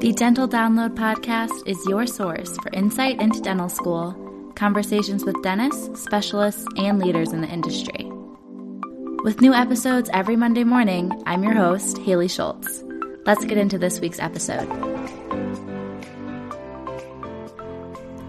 The Dental Download podcast is your source for insight into dental school, conversations with dentists, specialists, and leaders in the industry. With new episodes every Monday morning, I'm your host, Haley Schultz. Let's get into this week's episode.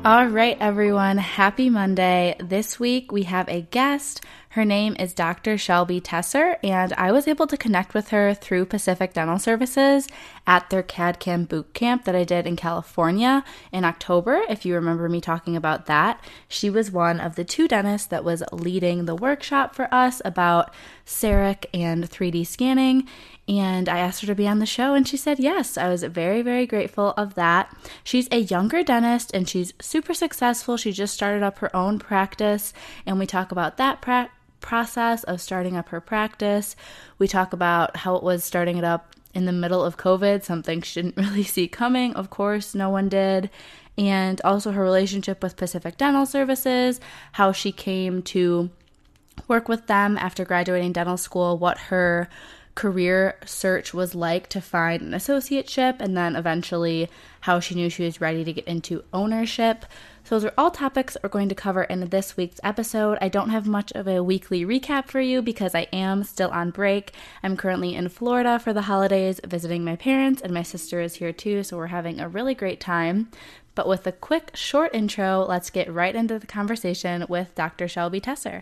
All right, everyone. Happy Monday. This week we have a guest. Her name is Dr. Shelby Tesar, and I was able to connect with her through Pacific Dental Services at their CAD CAM boot camp that I did in California in October. If you remember me talking about that, she was one of the two dentists that was leading the workshop for us about CEREC and 3D scanning. And I asked her to be on the show, and she said yes. I was very, very grateful of that. She's a younger dentist and she's super successful. She just started up her own practice, and we talk about that pra- process of starting up her practice. We talk about how it was starting it up in the middle of COVID, something she didn't really see coming. Of course, no one did. And also her relationship with Pacific Dental Services, how she came to work with them after graduating dental school, what her career search was like to find an associateship, and then eventually how she knew she was ready to get into ownership. So, those are all topics we're going to cover in this week's episode. I don't have much of a weekly recap for you because I am still on break. I'm currently in Florida for the holidays visiting my parents, and my sister is here too, so we're having a really great time. But with a quick, short intro, let's get right into the conversation with Dr. Shelby Tesar.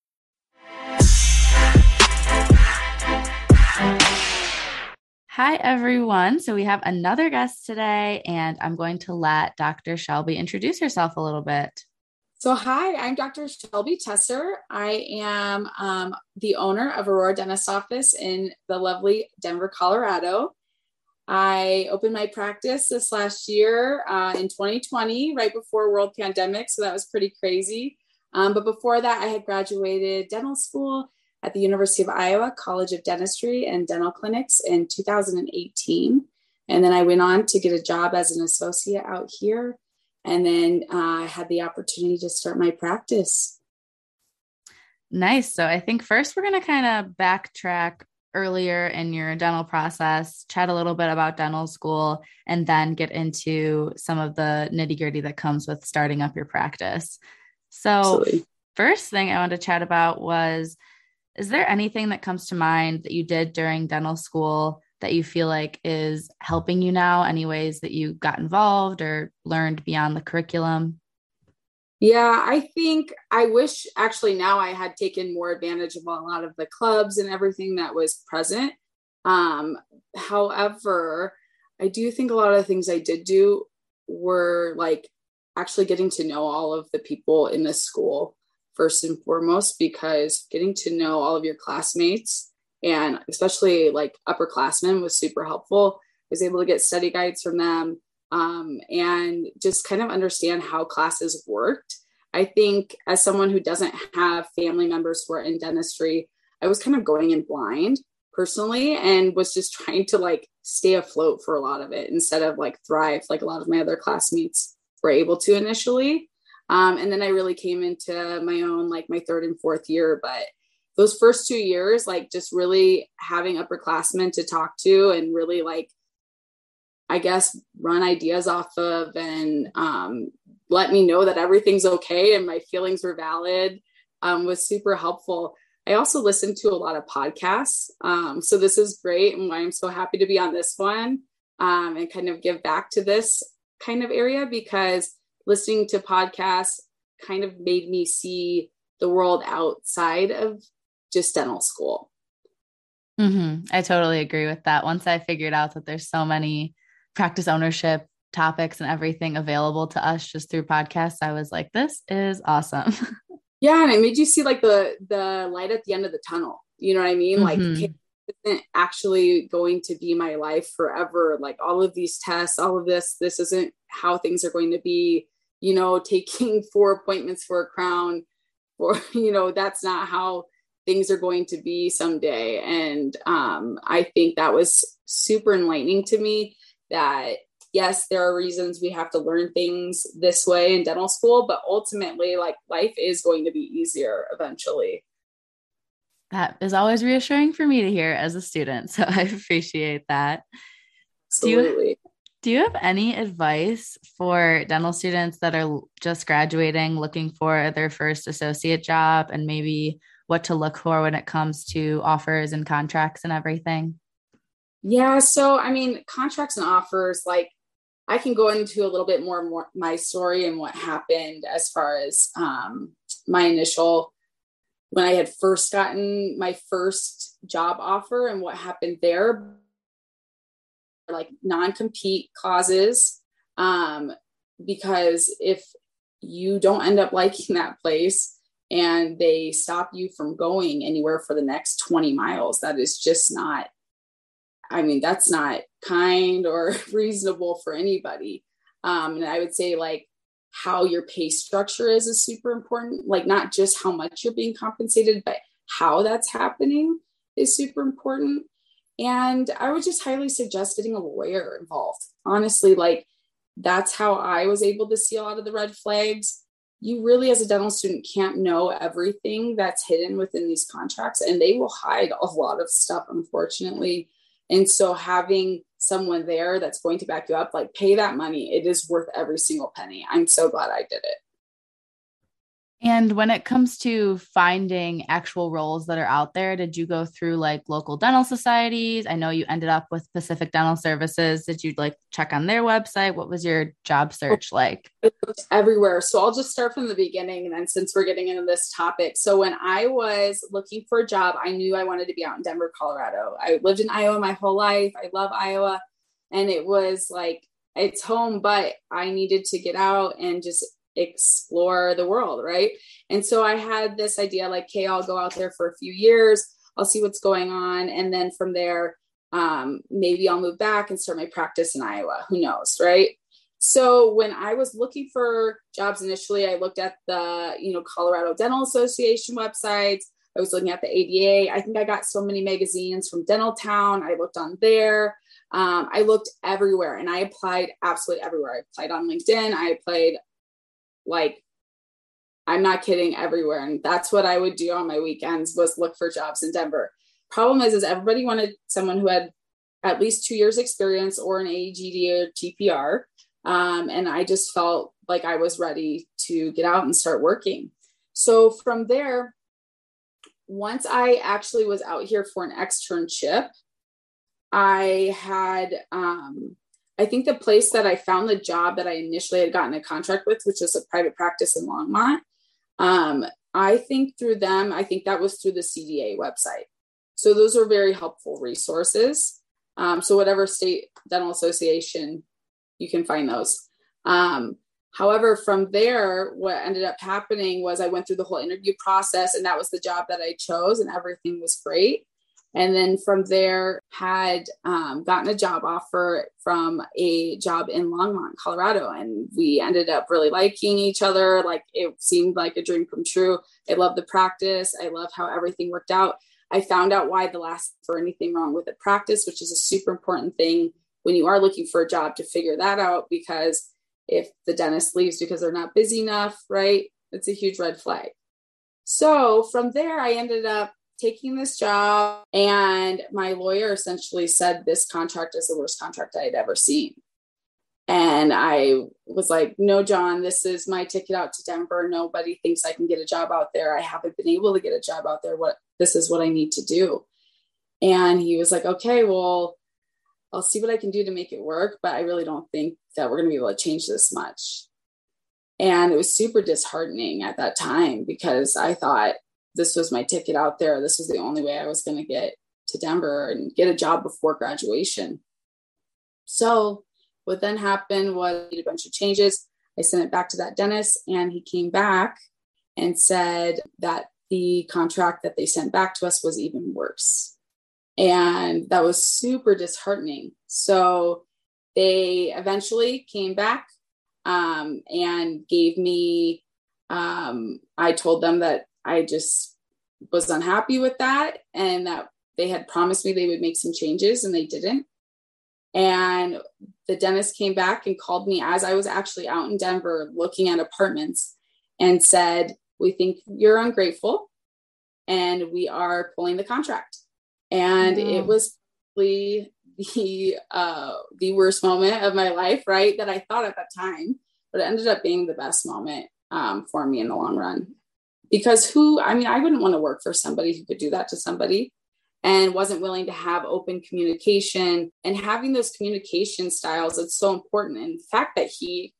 Hi, everyone. So, we have another guest today, and I'm going to let Dr. Shelby introduce herself a little bit. So, hi, I'm Dr. Shelby Tesar. I am um, the owner of Aurora Dentist Office in the lovely Denver, Colorado. I opened my practice this last year uh, in 2020, right before world pandemic. So, that was pretty crazy. Um, but before that, I had graduated dental school at the University of Iowa College of Dentistry and Dental Clinics in 2018. And then I went on to get a job as an associate out here. And then uh, I had the opportunity to start my practice. Nice. So I think first we're going to kind of backtrack earlier in your dental process, chat a little bit about dental school, and then get into some of the nitty gritty that comes with starting up your practice. So, Absolutely. first thing I wanted to chat about was is there anything that comes to mind that you did during dental school that you feel like is helping you now? Any ways that you got involved or learned beyond the curriculum? Yeah, I think I wish actually now I had taken more advantage of a lot of the clubs and everything that was present. Um, however, I do think a lot of the things I did do were like actually getting to know all of the people in the school first and foremost because getting to know all of your classmates and especially like upperclassmen was super helpful. I was able to get study guides from them um, and just kind of understand how classes worked. I think as someone who doesn't have family members who are in dentistry, I was kind of going in blind personally and was just trying to like stay afloat for a lot of it instead of like thrive like a lot of my other classmates were able to initially. Um, and then I really came into my own like my third and fourth year. But those first two years, like just really having upperclassmen to talk to and really like, I guess, run ideas off of and um, let me know that everything's okay and my feelings were valid um, was super helpful. I also listened to a lot of podcasts. Um, so this is great and why I'm so happy to be on this one um, and kind of give back to this kind of area because listening to podcasts kind of made me see the world outside of just dental school. Mm-hmm. I totally agree with that. Once I figured out that there's so many practice ownership topics and everything available to us just through podcasts, I was like, this is awesome. Yeah, and it made you see like the the light at the end of the tunnel. You know what I mean? Mm-hmm. Like isn't actually going to be my life forever. Like all of these tests, all of this, this isn't how things are going to be. You know, taking four appointments for a crown, or you know, that's not how things are going to be someday. And um, I think that was super enlightening to me that yes, there are reasons we have to learn things this way in dental school, but ultimately, like life is going to be easier eventually. That is always reassuring for me to hear as a student. So I appreciate that. Absolutely. Do you, do you have any advice for dental students that are just graduating, looking for their first associate job, and maybe what to look for when it comes to offers and contracts and everything? Yeah. So, I mean, contracts and offers, like I can go into a little bit more, more my story and what happened as far as um, my initial when I had first gotten my first job offer and what happened there, like non compete clauses. Um, because if you don't end up liking that place and they stop you from going anywhere for the next 20 miles, that is just not, I mean, that's not kind or reasonable for anybody. Um, and I would say, like, how your pay structure is is super important. Like not just how much you're being compensated, but how that's happening is super important. And I would just highly suggest getting a lawyer involved. Honestly, like that's how I was able to see a lot of the red flags. You really, as a dental student, can't know everything that's hidden within these contracts, and they will hide a lot of stuff, unfortunately. And so having someone there that's going to back you up, like pay that money. It is worth every single penny. I'm so glad I did it. And when it comes to finding actual roles that are out there, did you go through like local dental societies? I know you ended up with Pacific Dental Services. Did you like check on their website? What was your job search like? Everywhere. So I'll just start from the beginning. And then since we're getting into this topic. So when I was looking for a job, I knew I wanted to be out in Denver, Colorado. I lived in Iowa my whole life. I love Iowa. And it was like, it's home, but I needed to get out and just explore the world, right? And so I had this idea like, okay, I'll go out there for a few years, I'll see what's going on. And then from there, um, maybe I'll move back and start my practice in Iowa. Who knows, right? So when I was looking for jobs initially, I looked at the, you know, Colorado Dental Association websites. I was looking at the ADA. I think I got so many magazines from Dental Town. I looked on there. Um, I looked everywhere and I applied absolutely everywhere. I applied on LinkedIn. I applied like I'm not kidding everywhere. And that's what I would do on my weekends was look for jobs in Denver. Problem is, is everybody wanted someone who had at least two years experience or an AGD or GPR. Um, and I just felt like I was ready to get out and start working. So from there, once I actually was out here for an externship, I had um, I think the place that I found the job that I initially had gotten a contract with, which is a private practice in Longmont, um, I think through them, I think that was through the CDA website. So those are very helpful resources. Um, so whatever state dental association, you can find those. Um, however, from there, what ended up happening was I went through the whole interview process, and that was the job that I chose, and everything was great and then from there had um, gotten a job offer from a job in longmont colorado. And we ended up really liking each other. Like it seemed like a dream come true. I love the practice. I love how everything worked out. I found out why the last for anything wrong with the practice which is a super important thing when you are looking for a job to figure that out because if the dentist leaves because they're not busy enough right it's a huge red flag. So from there i ended up taking this job. And my lawyer essentially said this contract is the worst contract I had ever seen. And I was like, no, John, this is my ticket out to Denver. Nobody thinks I can get a job out there. I haven't been able to get a job out there. What this is what I need to do. And he was like, okay, well, I'll see what I can do to make it work, but I really don't think that we're going to be able to change this much. And it was super disheartening at that time because I thought, this was my ticket out there. This was the only way I was going to get to Denver and get a job before graduation. So, what then happened was a bunch of changes. I sent it back to that dentist, and he came back and said that the contract that they sent back to us was even worse. And that was super disheartening. So they eventually came back um, and gave me, um, I told them that I just was unhappy with that and that they had promised me they would make some changes and they didn't. And the dentist came back and called me as I was actually out in Denver looking at apartments and said, We think you're ungrateful and we are pulling the contract. And it was the the uh the worst moment of my life, right? That I thought at that time, but it ended up being the best moment um, for me in the long run. Because who, I mean, I wouldn't want to work for somebody who could do that to somebody and wasn't willing to have open communication. And having those communication styles it's so important. And the fact that he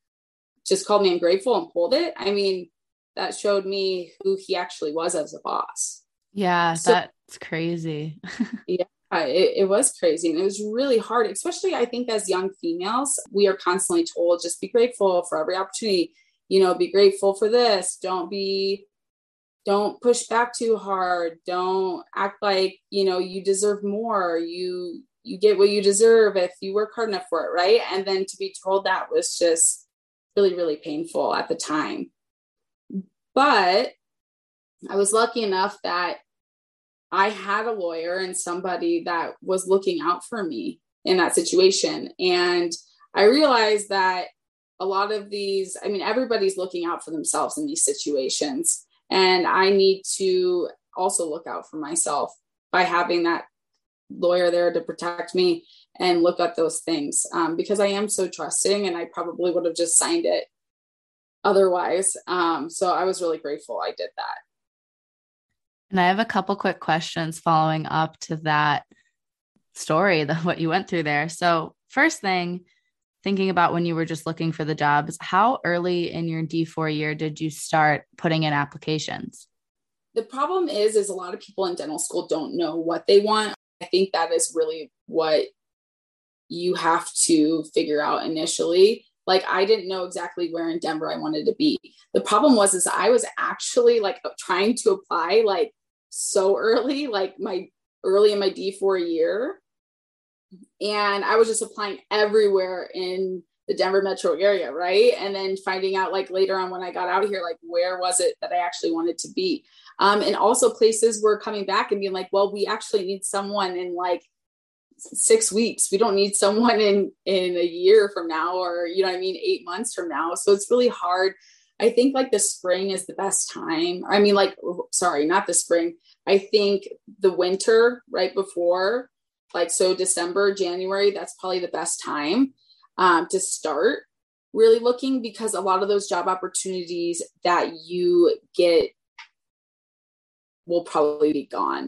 just called me ungrateful and pulled it i mean that showed me who he actually was as a boss. Yeah so, that's crazy. Yeah it, it was crazy and it was really hard especially i think as young females we are constantly told just be grateful for every opportunity. You know be grateful for this. Don't be don't push back too hard. Don't act like you know you deserve more. You you get what you deserve if you work hard enough for it right? And then to be told that was just really really painful at the time. But i was lucky enough that i had a lawyer and somebody that was looking out for me in that situation. And i realized that a lot of these i mean everybody's looking out for themselves in these situations and I need to also look out for myself by having that lawyer there to protect me and look at those things um, because I am so trusting and I probably would have just signed it otherwise. Um, so I was really grateful I did that. And I have a couple quick questions following up to that story, that what you went through there. So, first thing, thinking about when you were just looking for the jobs, how early in your D4 year did you start putting in applications? The problem is is a lot of people in dental school don't know what they want. I think that is really what you have to figure out initially. Like I didn't know exactly where in Denver I wanted to be. The problem was is I was actually like trying to apply like so early, like my early in my D4 year and I was just applying everywhere in the Denver metro area, right? And then finding out like later on when I got out here, like where was it that I actually wanted to be? Um, and also places were coming back and being like, well, we actually need someone in like six weeks. We don't need someone in in a year from now, or you know, I mean, eight months from now. So it's really hard. I think like the spring is the best time. I mean, like, sorry, not the spring. I think the winter right before like so december january that's probably the best time um, to start really looking because a lot of those job opportunities that you get will probably be gone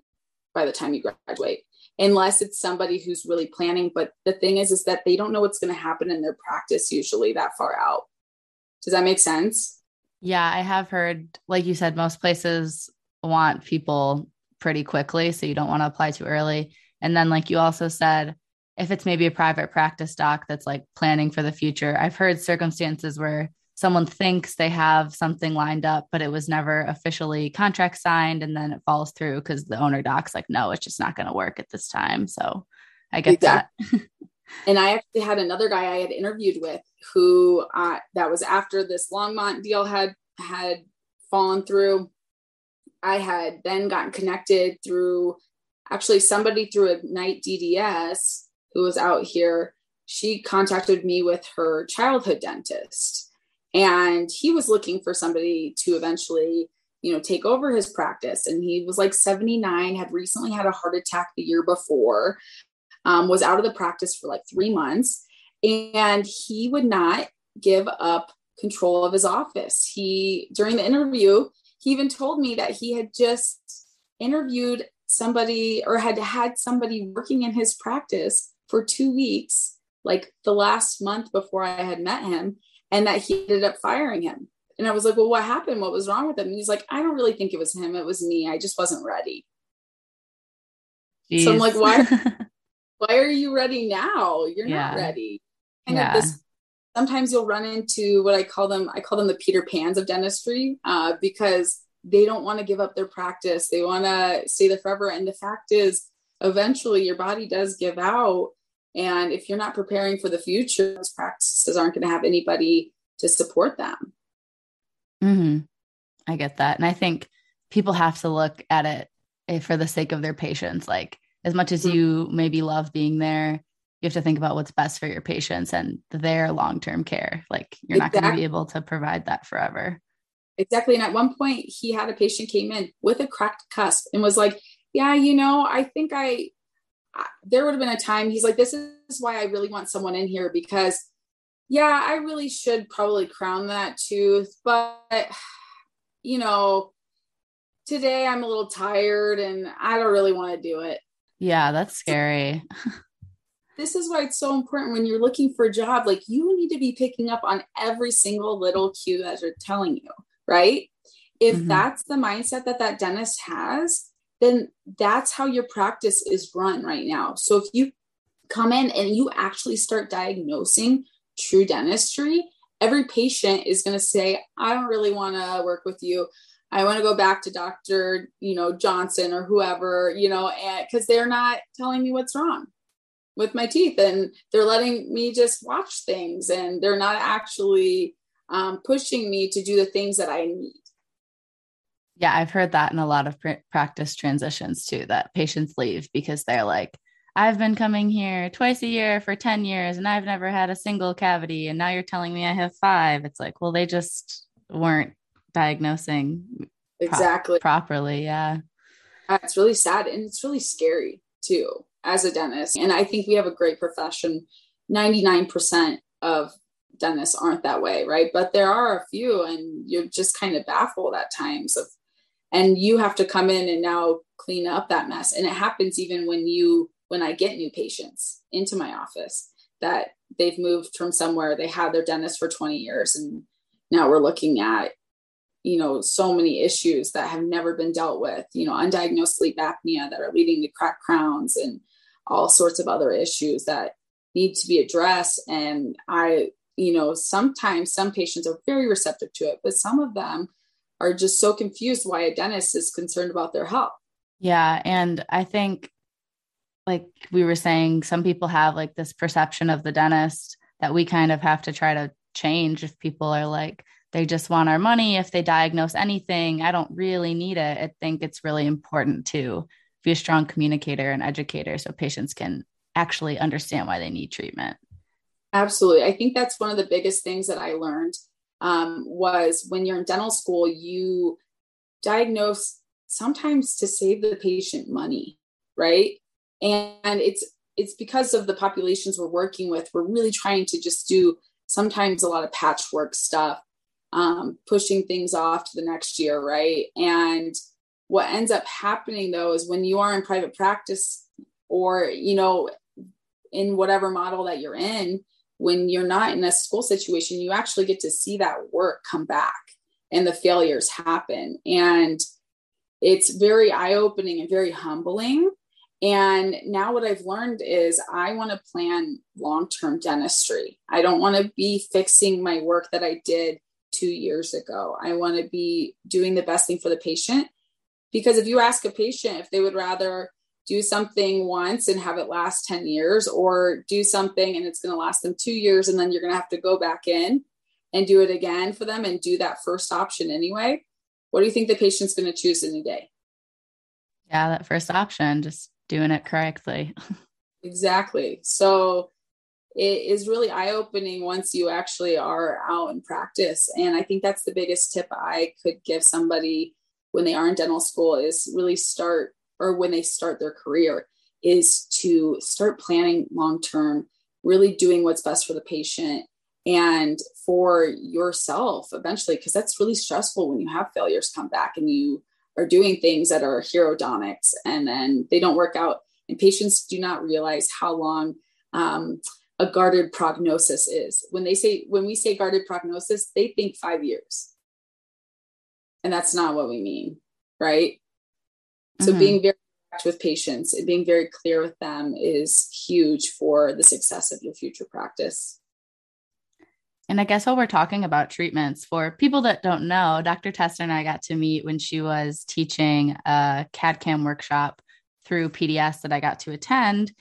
by the time you graduate unless it's somebody who's really planning. But the thing is is that they don't know what's going to happen in their practice usually that far out. Does that make sense? Yeah i have heard like you said most places want people pretty quickly so you don't want to apply too early and then, like you also said, if it's maybe a private practice doc that's like planning for the future, I've heard circumstances where someone thinks they have something lined up, but it was never officially contract signed. And then it falls through because the owner doc's like, no, it's just not going to work at this time. So I get exactly. that. and I actually had another guy I had interviewed with who uh, that was after this Longmont deal had had fallen through. I had then gotten connected through actually somebody through Ignite DDS who was out here, she contacted me with her childhood dentist. And he was looking for somebody to eventually, you know, take over his practice. And he was like 79, had recently had a heart attack the year before, um, was out of the practice for like three months. And he would not give up control of his office. He, during the interview, he even told me that he had just interviewed somebody or had had somebody working in his practice for two weeks, like the last month before I had met him, and that he ended up firing him. And I was like, Well, what happened? What was wrong with him? And he's like, I don't really think it was him. It was me. I just wasn't ready. Jeez. So I'm like, Why why are you ready now? You're yeah. not ready. And yeah. this sometimes you'll run into what I call them, I call them the Peter Pans of dentistry uh, because they don't want to give up their practice. They want to stay there forever. And the fact is, eventually your body does give out. And if you're not preparing for the future, those practices aren't going to have anybody to support them. Mm-hmm. I get that. And I think people have to look at it eh, for the sake of their patients. Like, as much as mm-hmm. you maybe love being there, you have to think about what's best for your patients and their long term care. Like, you're exactly. not going to be able to provide that forever. Exactly. And at one point, he had a patient came in with a cracked cusp and was like, Yeah, you know, I think I, I there would have been a time he's like, This is why I really want someone in here because, yeah, I really should probably crown that tooth. But, you know, today I'm a little tired and I don't really want to do it. Yeah, that's scary. this is why it's so important when you're looking for a job. Like you need to be picking up on every single little cue that they're telling you, right? If mm-hmm. that's the mindset that that dentist has, then that's how your practice is run right now. So if you come in and you actually start diagnosing true dentistry, every patient is going to say, I don't really want to work with you. I want to go back to Dr. You know, Johnson or whoever, you know, because they're not telling me what's wrong with my teeth and they're letting me just watch things and they're not actually um, pushing me to do the things that I need. Yeah, I've heard that in a lot of pr- practice transitions too, that patients leave because they're like, I've been coming here twice a year for 10 years and I've never had a single cavity. And now you're telling me I have five. It's like, well, they just weren't diagnosing exactly pro- properly. Yeah. It's really sad and it's really scary too as a dentist. And I think we have a great profession. 99% of dentists aren't that way, right? But there are a few, and you're just kind of baffled at times of, and you have to come in and now clean up that mess. And it happens even when you, when I get new patients into my office that they've moved from somewhere, they had their dentist for 20 years, and now we're looking at you know so many issues that have never been dealt with you know undiagnosed sleep apnea that are leading to cracked crowns and all sorts of other issues that need to be addressed and i you know sometimes some patients are very receptive to it but some of them are just so confused why a dentist is concerned about their health. Yeah and i think like we were saying some people have like this perception of the dentist that we kind of have to try to change if people are like they just want our money if they diagnose anything i don't really need it i think it's really important to be a strong communicator and educator so patients can actually understand why they need treatment absolutely i think that's one of the biggest things that i learned um, was when you're in dental school you diagnose sometimes to save the patient money right and, it's it's because of the populations we're working with we're really trying to just do sometimes a lot of patchwork stuff um, pushing things off to the next year, right? And what ends up happening though is when you are in private practice or, you know, in whatever model that you're in, when you're not in a school situation, you actually get to see that work come back and the failures happen. And it's very eye opening and very humbling. And now what I've learned is I want to plan long term dentistry. I don't want to be fixing my work that I did two years ago. I want to be doing the best thing for the patient. Because if you ask a patient if they would rather do something once and have it last 10 years or do something and it's going to last them two years and then you're going to have to go back in and do it again for them and do that first option anyway, what do you think the patient's going to choose in any day? Yeah, that first option, just doing it correctly. exactly. So it is really eye opening once you actually are out in practice. And I think that's the biggest tip I could give somebody when they are in dental school is really start or when they start their career is to start planning long term, really doing what's best for the patient and for yourself eventually, because that's really stressful when you have failures come back and you are doing things that are herodontics and then they don't work out. And patients do not realize how long um, a guarded prognosis is. When they say when we say guarded prognosis, they think 5 years. And that's not what we mean, right? Mm-hmm. So being very with patients and being very clear with them is huge for the success of your future practice. And I guess while we're talking about treatments, for people that don't know, Dr. Tesar and I got to meet when she was teaching a CAD CAM workshop through PDS that I got to attend.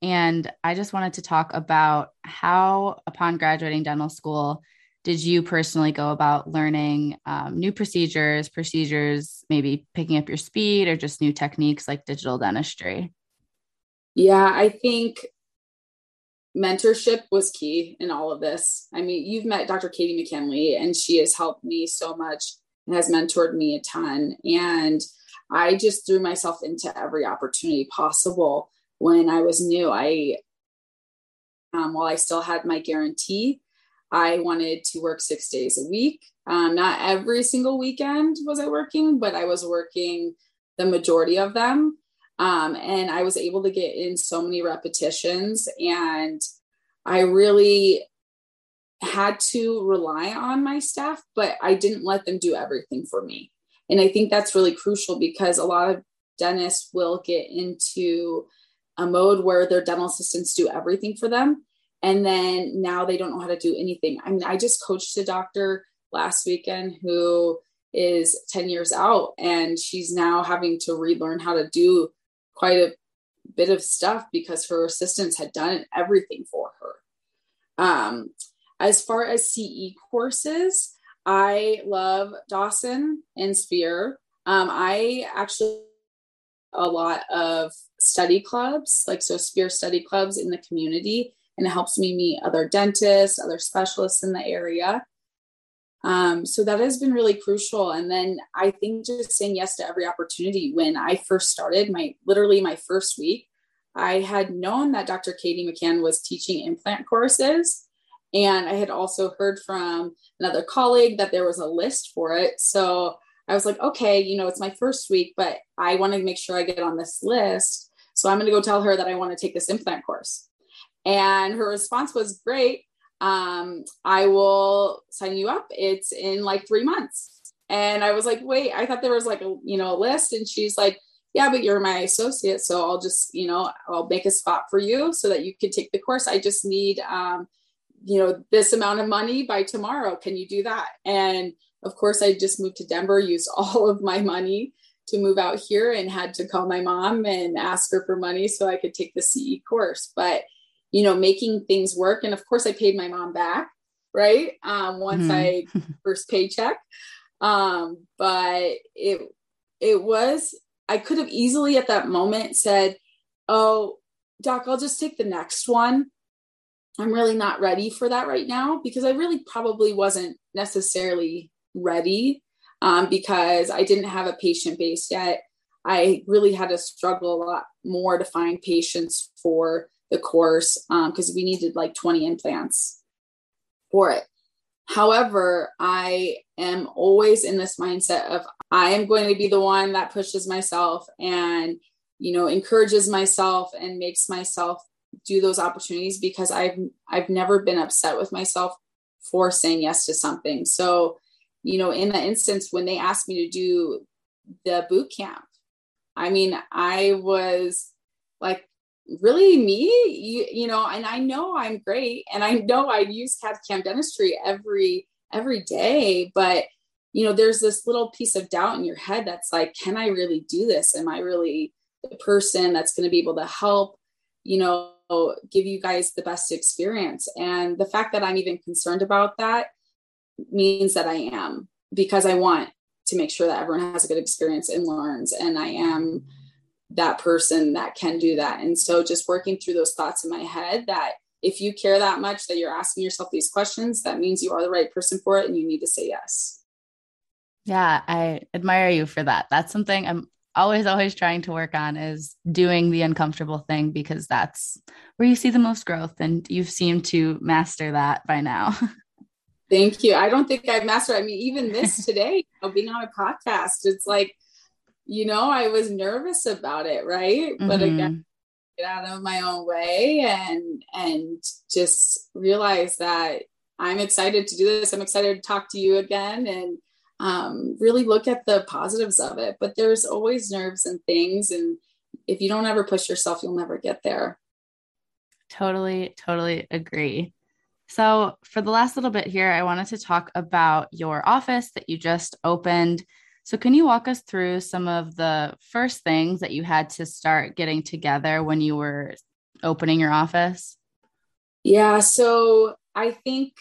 And I just wanted to talk about how, upon graduating dental school, did you personally go about learning um, new procedures, procedures, maybe picking up your speed or just new techniques like digital dentistry? Yeah, I think mentorship was key in all of this. I mean, you've met Dr. Katie McKinley, and she has helped me so much and has mentored me a ton. And I just threw myself into every opportunity possible when I was new. I, um, while I still had my guarantee, I wanted to work six days a week. Um, not every single weekend was I working, but I was working the majority of them. Um, and I was able to get in so many repetitions, and I really had to rely on my staff, but I didn't let them do everything for me. And I think that's really crucial because a lot of dentists will get into a mode where their dental assistants do everything for them. And then now they don't know how to do anything. I mean, I just coached a doctor last weekend who is 10 years out and she's now having to relearn how to do quite a bit of stuff because her assistants had done everything for her. Um, as far as CE courses, I love Dawson and Spear. Um, I actually a lot of study clubs, like so Spear study clubs in the community, and it helps me meet other dentists, other specialists in the area. Um, so that has been really crucial. And then I think just saying yes to every opportunity. When I first started, my literally my first week, I had known that Dr. Katie McCann was teaching implant courses. And I had also heard from another colleague that there was a list for it. So I was like, okay, you know, it's my first week, but I want to make sure I get on this list. So I'm going to go tell her that I want to take this implant course. And her response was great um, I will sign you up. It's in like three months. And I was like, wait, I thought there was like a, you know, a list. And she's like, yeah, but you're my associate. So I'll just, you know, I'll make a spot for you so that you can take the course. I just need, um, you know, this amount of money by tomorrow. Can you do that? And of course, I just moved to Denver, used all of my money to move out here and had to call my mom and ask her for money so I could take the CE course. But you know, making things work. And of course, I paid my mom back, right? Um, once mm-hmm. I first paycheck. Um, but it it was I could have easily at that moment said, "Oh, doc, I'll just take the next one." I'm really not ready for that right now because I really probably wasn't necessarily ready um, because I didn't have a patient base yet. I really had to struggle a lot more to find patients for the course because um, we needed like 20 implants for it. However, I am always in this mindset of I am going to be the one that pushes myself and you know encourages myself and makes myself do those opportunities because I've I've never been upset with myself for saying yes to something. So, you know, in the instance when they asked me to do the boot camp, I mean, I was like really me you, you know and i know i'm great and i know i use CAD CAM dentistry every every day but you know there's this little piece of doubt in your head that's like can i really do this? Am i really the person that's going to be able to help you know give you guys the best experience? And the fact that i'm even concerned about that means that i am because i want to make sure that everyone has a good experience and learns and i am that person that can do that. And so just working through those thoughts in my head that if you care that much that you're asking yourself these questions, that means you are the right person for it and you need to say yes. Yeah, I admire you for that. That's something I'm always always trying to work on is doing the uncomfortable thing because that's where you see the most growth and you've seemed to master that by now. Thank you. I don't think I've mastered. I mean, even this today, you know, being on a podcast, it's like you know, I was nervous about it, right? Mm-hmm. But again, get out of my own way and and just realize that I'm excited to do this. I'm excited to talk to you again and um, really look at the positives of it. But there's always nerves and things, and if you don't ever push yourself, you'll never get there. Totally, totally agree. So, for the last little bit here, I wanted to talk about your office that you just opened. So, can you walk us through some of the first things that you had to start getting together when you were opening your office? Yeah. So, I think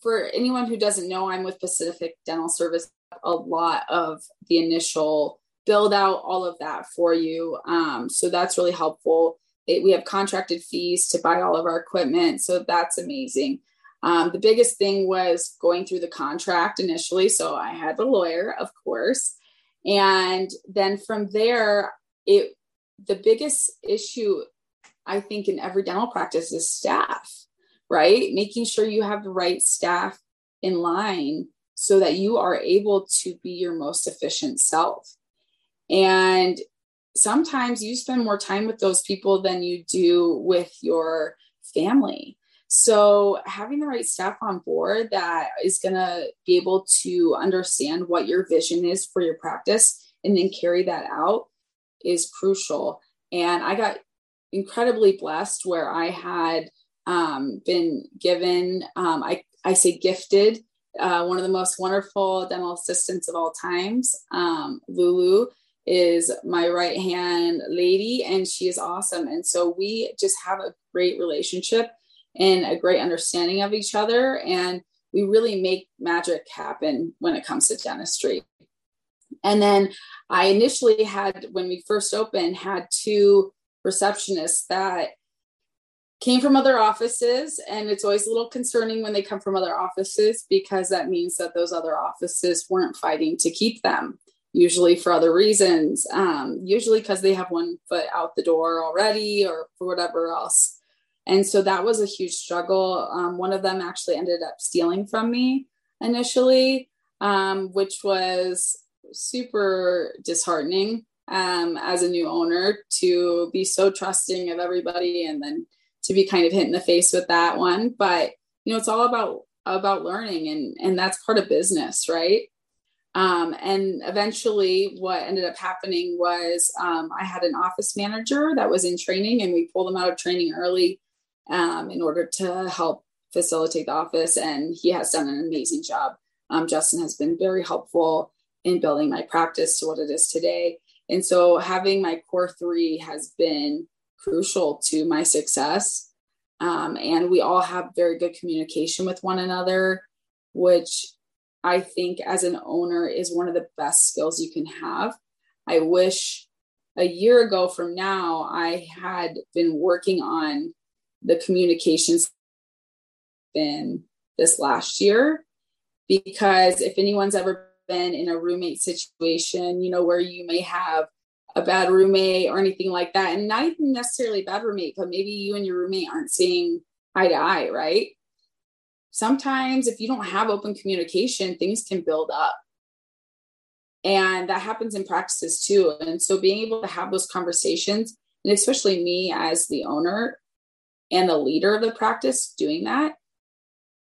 for anyone who doesn't know, I'm with Pacific Dental Service. A lot of the initial build out, all of that for you. Um, so, that's really helpful it, we have contracted fees to buy all of our equipment. So that's amazing. Um, the biggest thing was going through the contract initially. So I had a lawyer, of course. And then from there, it the biggest issue I think in every dental practice is staff, right? Making sure you have the right staff in line so that you are able to be your most efficient self. And sometimes you spend more time with those people than you do with your family. So, having the right staff on board that is going to be able to understand what your vision is for your practice and then carry that out is crucial. And I got incredibly blessed where I had um, been given, um, I, I say gifted, uh, one of the most wonderful dental assistants of all times, um, Lulu is my right hand lady and she is awesome and so we just have a great relationship and a great understanding of each other and we really make magic happen when it comes to dentistry and then i initially had when we first opened had two receptionists that came from other offices and it's always a little concerning when they come from other offices because that means that those other offices weren't fighting to keep them usually for other reasons, um, usually because they have one foot out the door already or for whatever else. And so that was a huge struggle. Um, one of them actually ended up stealing from me initially, um, which was super disheartening um, as a new owner to be so trusting of everybody and then to be kind of hit in the face with that one. But you know, it's all about about learning and and that's part of business, right? Um, and eventually, what ended up happening was um, I had an office manager that was in training, and we pulled him out of training early um, in order to help facilitate the office. And he has done an amazing job. Um, Justin has been very helpful in building my practice to what it is today. And so, having my core three has been crucial to my success. Um, and we all have very good communication with one another, which I think as an owner is one of the best skills you can have. I wish a year ago from now I had been working on the communications been this last year because if anyone's ever been in a roommate situation, you know, where you may have a bad roommate or anything like that, and not even necessarily bad roommate, but maybe you and your roommate aren't seeing eye to eye, right? sometimes if you don't have open communication, things can build up. And that happens in practices too. And so being able to have those conversations, and especially me as the owner and the leader of the practice doing that,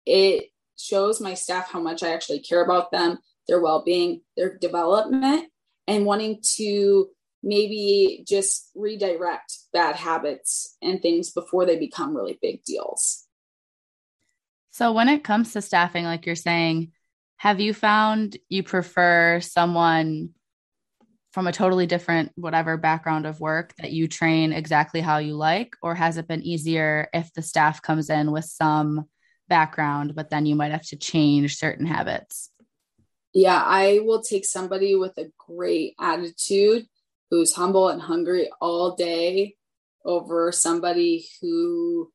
it shows my staff how much I actually care about them, their well being, their development, and wanting to maybe just redirect bad habits and things before they become really big deals. So, when it comes to staffing, like you're saying, have you found you prefer someone from a totally different, whatever background of work that you train exactly how you like? Or has it been easier if the staff comes in with some background, but then you might have to change certain habits? Yeah, I will take somebody with a great attitude who's humble and hungry all day over somebody who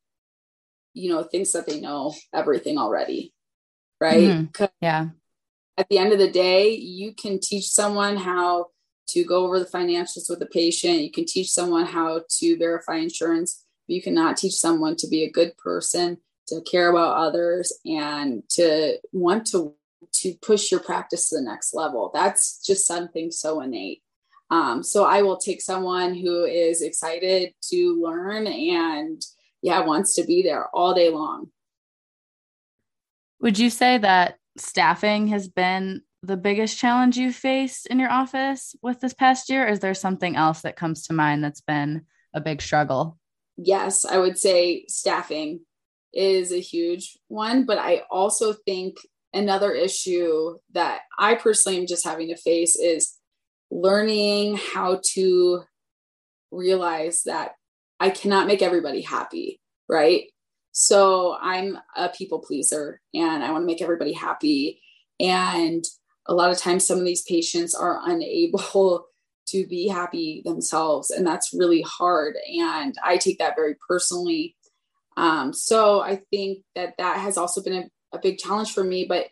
you know thinks that they know everything already right mm-hmm. yeah at the end of the day you can teach someone how to go over the financials with the patient. You can teach someone how to verify insurance but you cannot teach someone to be a good person to care about others and to want to to push your practice to the next level. That's just something so innate. Um, so i will take someone who is excited to learn and yeah, wants to be there all day long. Would you say that staffing has been the biggest challenge you've faced in your office with this past year? is there something else that comes to mind that's been a big struggle? Yes, I would say staffing is a huge one. But I also think another issue that I personally am just having to face is learning how to realize that I cannot make everybody happy, right? So I'm a people pleaser and I want to make everybody happy. And a lot of times, some of these patients are unable to be happy themselves, and that's really hard. And I take that very personally. Um, so I think that that has also been a, a big challenge for me. But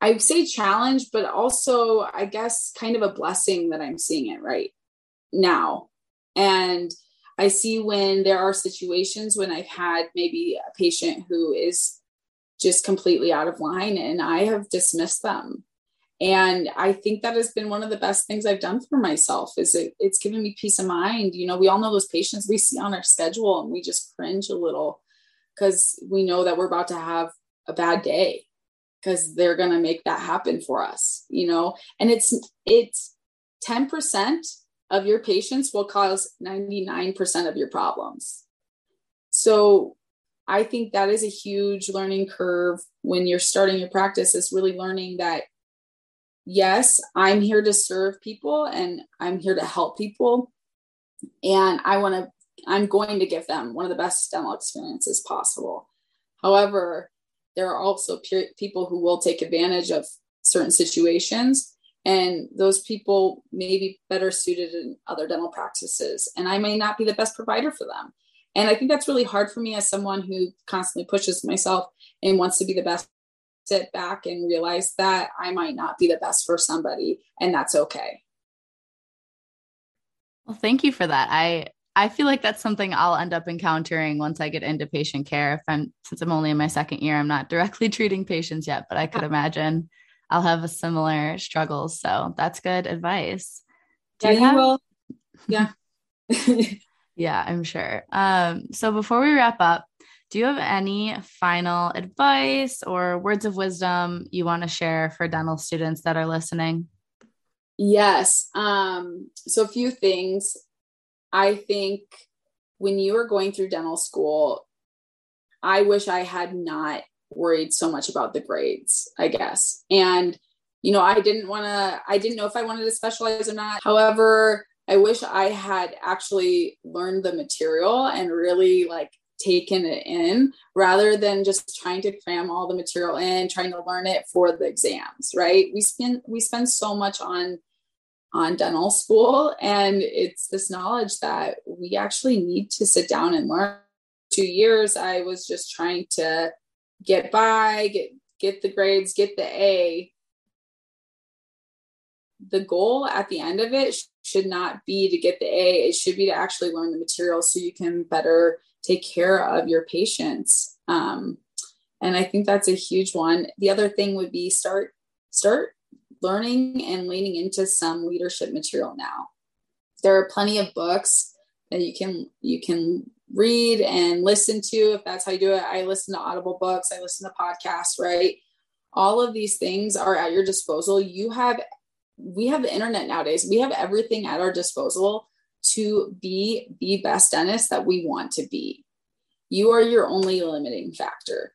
I say challenge, but also, I guess, kind of a blessing that I'm seeing it right now. And I see when there are situations when I've had maybe a patient who is just completely out of line and I have dismissed them. And I think that has been one of the best things I've done for myself is it, it's given me peace of mind. You know, we all know those patients we see on our schedule and we just cringe a little because we know that we're about to have a bad day because they're going to make that happen for us, you know, and it's, it's 10% of your patients will cause 99% of your problems. So I think that is a huge learning curve when you're starting your practice is really learning that yes, I'm here to serve people and I'm here to help people. And I want to I'm going to give them one of the best dental experiences possible. However, there are also pe- people who will take advantage of certain situations and those people may be better suited in other dental practices. And i may not be the best provider for them and i think that's really hard for me as someone who constantly pushes myself and wants to be the best sit back and realize that i might not be the best for somebody and that's okay well thank you for that i I feel like that's something I'll end up encountering once I get into patient care. If I'm, since I'm only in my second year, I'm not directly treating patients yet, but I could imagine I'll have a similar struggles. So that's good advice. Do yeah, you, have- will. Yeah. yeah, I'm sure. Um, so before we wrap up, do you have any final advice or words of wisdom you want to share for dental students that are listening? Yes. Um, so a few things. I think when you are going through dental school, I wish I had not worried so much about the grades, I guess. And, you know, I didn't want to, I didn't know if I wanted to specialize or not. However, I wish I had actually learned the material and really like taken it in rather than just trying to cram all the material in, trying to learn it for the exams, right? We spend we spend so much on on dental school and it's this knowledge that we actually need to sit down and learn. Two years I was just trying to get by, get get the grades, get the A. The goal at the end of it should not be to get the A. It should be to actually learn the material so you can better take care of your patients. Um, and I think that's a huge one. The other thing would be start start learning and leaning into some leadership material now. There are plenty of books that you can you can read and listen to if that's how you do it. I listen to Audible books, I listen to podcasts, right? All of these things are at your disposal. You have, we have the internet nowadays. We have everything at our disposal to be the best dentist that we want to be. You are your only limiting factor.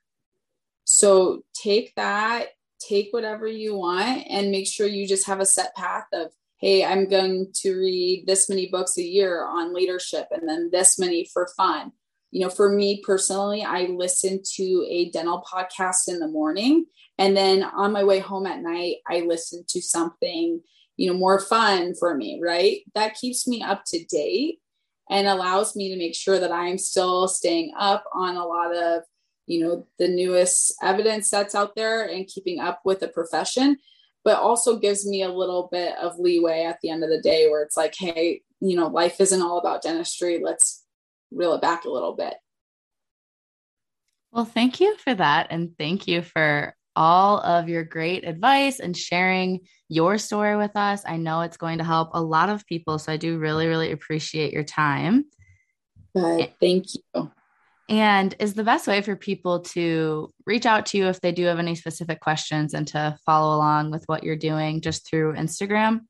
So take that, take whatever you want, and make sure you just have a set path of hey, I'm going to read this many books a year on leadership and then this many for fun. You know, for me personally, I listen to a dental podcast in the morning. And then on my way home at night, I listen to something, you know, more fun for me, right? That keeps me up to date and allows me to make sure that I'm still staying up on a lot of, you know, the newest evidence that's out there and keeping up with the profession but also gives me a little bit of leeway at the end of the day where it's like, hey, you know, life isn't all about dentistry. Let's reel it back a little bit. Well, thank you for that. And thank you for all of your great advice and sharing your story with us. I know it's going to help a lot of people. So I do really, really appreciate your time. But thank you. And is the best way for people to reach out to you if they do have any specific questions and to follow along with what you're doing just through Instagram?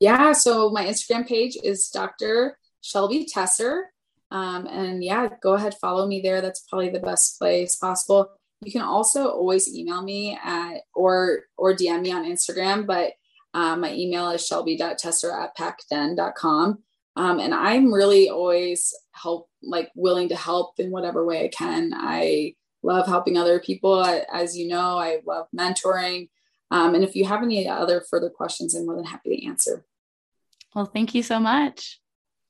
Yeah. So my Instagram page is Dr. Shelby Tesar. Um, and yeah, go ahead, follow me there. That's probably the best place possible. You can also always email me at or or DM me on Instagram, but um, my email is shelby.tesar at pacden.com. Um, and I'm really always help, like willing to help in whatever way I can. I love helping other people. As you know, I love mentoring. Um, and if you have any other further questions, I'm more than happy to answer. Well, thank you so much.